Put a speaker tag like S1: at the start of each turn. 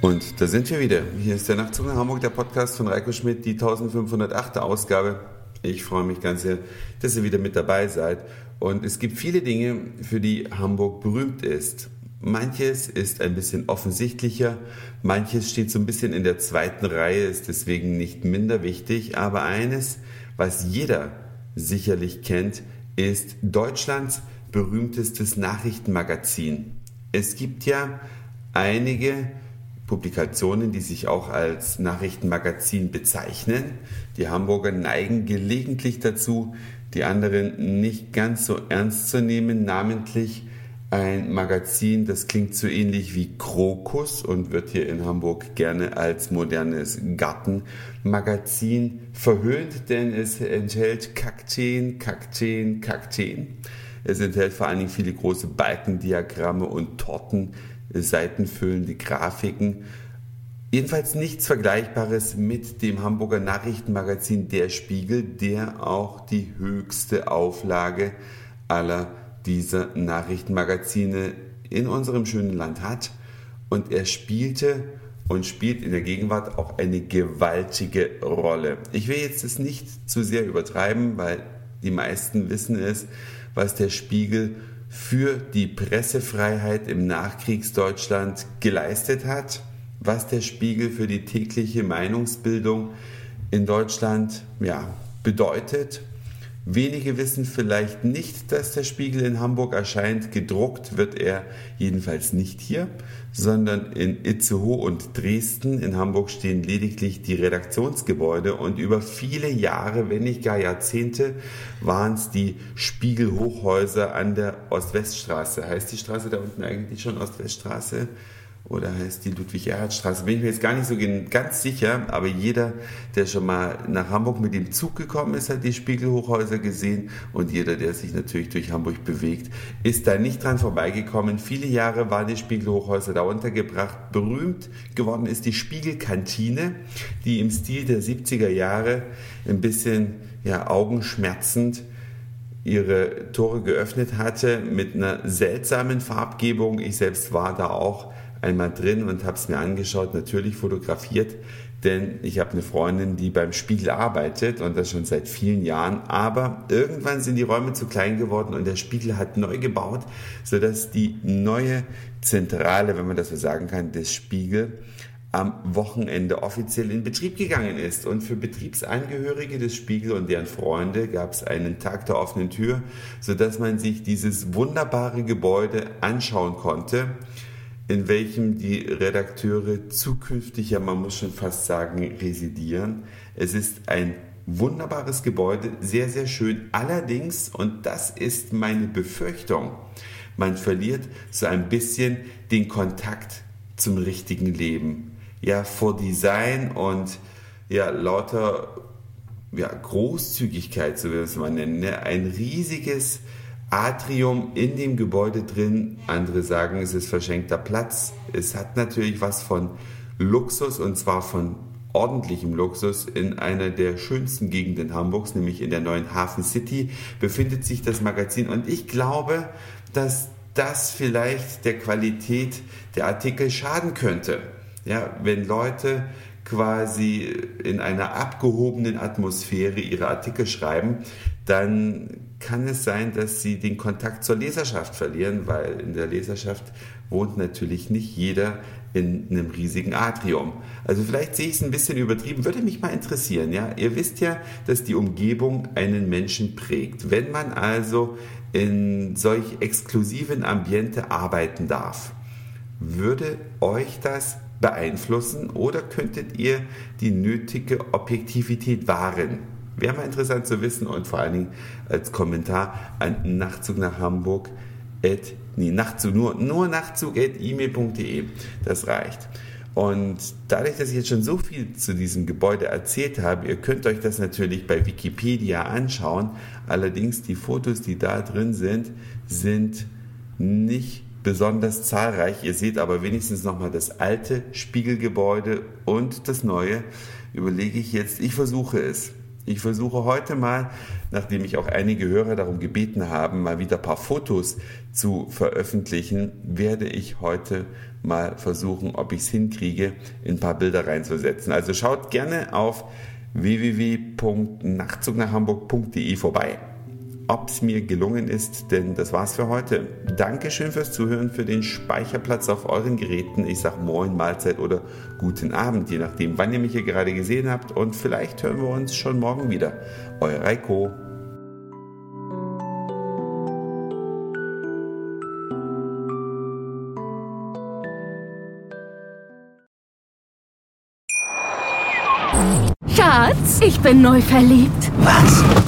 S1: Und da sind wir wieder. Hier ist der Nachtzug nach Hamburg, der Podcast von Reiko Schmidt, die 1508. Ausgabe. Ich freue mich ganz sehr, dass ihr wieder mit dabei seid. Und es gibt viele Dinge, für die Hamburg berühmt ist. Manches ist ein bisschen offensichtlicher, manches steht so ein bisschen in der zweiten Reihe, ist deswegen nicht minder wichtig. Aber eines, was jeder sicherlich kennt, ist Deutschlands berühmtestes Nachrichtenmagazin. Es gibt ja einige Publikationen, die sich auch als Nachrichtenmagazin bezeichnen. Die Hamburger neigen gelegentlich dazu, die anderen nicht ganz so ernst zu nehmen, namentlich ein Magazin, das klingt so ähnlich wie Krokus und wird hier in Hamburg gerne als modernes Gartenmagazin verhöhnt, denn es enthält Kakteen, Kakteen, Kakteen. Es enthält vor allen Dingen viele große Balkendiagramme und Torten, seitenfüllende Grafiken. Jedenfalls nichts Vergleichbares mit dem Hamburger Nachrichtenmagazin Der Spiegel, der auch die höchste Auflage aller dieser Nachrichtenmagazine in unserem schönen Land hat. Und er spielte und spielt in der Gegenwart auch eine gewaltige Rolle. Ich will jetzt das nicht zu sehr übertreiben, weil die meisten wissen es, was der Spiegel für die Pressefreiheit im Nachkriegsdeutschland geleistet hat, was der Spiegel für die tägliche Meinungsbildung in Deutschland ja, bedeutet. Wenige wissen vielleicht nicht, dass der Spiegel in Hamburg erscheint. Gedruckt wird er jedenfalls nicht hier, sondern in Itzehoe und Dresden. In Hamburg stehen lediglich die Redaktionsgebäude und über viele Jahre, wenn nicht gar Jahrzehnte, waren es die Spiegelhochhäuser an der Ost-West-Straße. Heißt die Straße da unten eigentlich schon Ost-West-Straße? Oder heißt die Ludwig-Erhard-Straße? Bin ich mir jetzt gar nicht so ganz sicher, aber jeder, der schon mal nach Hamburg mit dem Zug gekommen ist, hat die Spiegelhochhäuser gesehen und jeder, der sich natürlich durch Hamburg bewegt, ist da nicht dran vorbeigekommen. Viele Jahre waren die Spiegelhochhäuser da untergebracht. Berühmt geworden ist die Spiegelkantine, die im Stil der 70er Jahre ein bisschen ja, augenschmerzend ihre Tore geöffnet hatte mit einer seltsamen Farbgebung. Ich selbst war da auch einmal drin und habe es mir angeschaut, natürlich fotografiert, denn ich habe eine Freundin, die beim Spiegel arbeitet und das schon seit vielen Jahren. Aber irgendwann sind die Räume zu klein geworden und der Spiegel hat neu gebaut, sodass die neue Zentrale, wenn man das so sagen kann, des Spiegel am Wochenende offiziell in Betrieb gegangen ist. Und für Betriebsangehörige des Spiegel und deren Freunde gab es einen Tag der offenen Tür, sodass man sich dieses wunderbare Gebäude anschauen konnte in welchem die Redakteure zukünftig, ja man muss schon fast sagen, residieren. Es ist ein wunderbares Gebäude, sehr, sehr schön. Allerdings, und das ist meine Befürchtung, man verliert so ein bisschen den Kontakt zum richtigen Leben. Ja, vor Design und ja, lauter ja, Großzügigkeit, so wir es mal nennen. Ne? Ein riesiges Atrium in dem Gebäude drin. Andere sagen, es ist verschenkter Platz. Es hat natürlich was von Luxus und zwar von ordentlichem Luxus. In einer der schönsten Gegenden Hamburgs, nämlich in der neuen Hafen City, befindet sich das Magazin. Und ich glaube, dass das vielleicht der Qualität der Artikel schaden könnte. Ja, wenn Leute quasi in einer abgehobenen Atmosphäre ihre Artikel schreiben, dann kann es sein, dass sie den Kontakt zur Leserschaft verlieren, weil in der Leserschaft wohnt natürlich nicht jeder in einem riesigen Atrium. Also vielleicht sehe ich es ein bisschen übertrieben, würde mich mal interessieren. Ja, ihr wisst ja, dass die Umgebung einen Menschen prägt. Wenn man also in solch exklusiven Ambiente arbeiten darf, würde euch das beeinflussen oder könntet ihr die nötige Objektivität wahren? Wäre mal interessant zu wissen und vor allen Dingen als Kommentar an Nachtzug nach Hamburg. At, nee, Nachtzug, nur, nur Nachtzug at e-mail.de. Das reicht. Und dadurch, dass ich jetzt schon so viel zu diesem Gebäude erzählt habe, ihr könnt euch das natürlich bei Wikipedia anschauen. Allerdings die Fotos, die da drin sind, sind nicht besonders zahlreich. Ihr seht aber wenigstens nochmal das alte Spiegelgebäude und das neue. Überlege ich jetzt, ich versuche es. Ich versuche heute mal, nachdem ich auch einige Hörer darum gebeten haben, mal wieder ein paar Fotos zu veröffentlichen, werde ich heute mal versuchen, ob ich es hinkriege, ein paar Bilder reinzusetzen. Also schaut gerne auf www.nachtzugnachhamburg.de vorbei ob es mir gelungen ist, denn das war's für heute. Dankeschön fürs Zuhören, für den Speicherplatz auf euren Geräten. Ich sag Moin, Mahlzeit oder guten Abend, je nachdem, wann ihr mich hier gerade gesehen habt. Und vielleicht hören wir uns schon morgen wieder. Euer Reiko.
S2: Schatz, ich bin neu verliebt.
S3: Was?